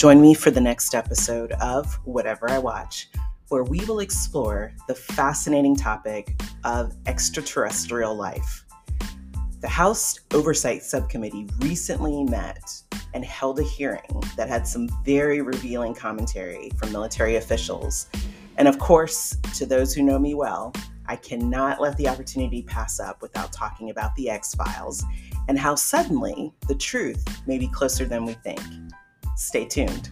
Join me for the next episode of Whatever I Watch, where we will explore the fascinating topic of extraterrestrial life. The House Oversight Subcommittee recently met and held a hearing that had some very revealing commentary from military officials. And of course, to those who know me well, I cannot let the opportunity pass up without talking about the X Files and how suddenly the truth may be closer than we think. Stay tuned.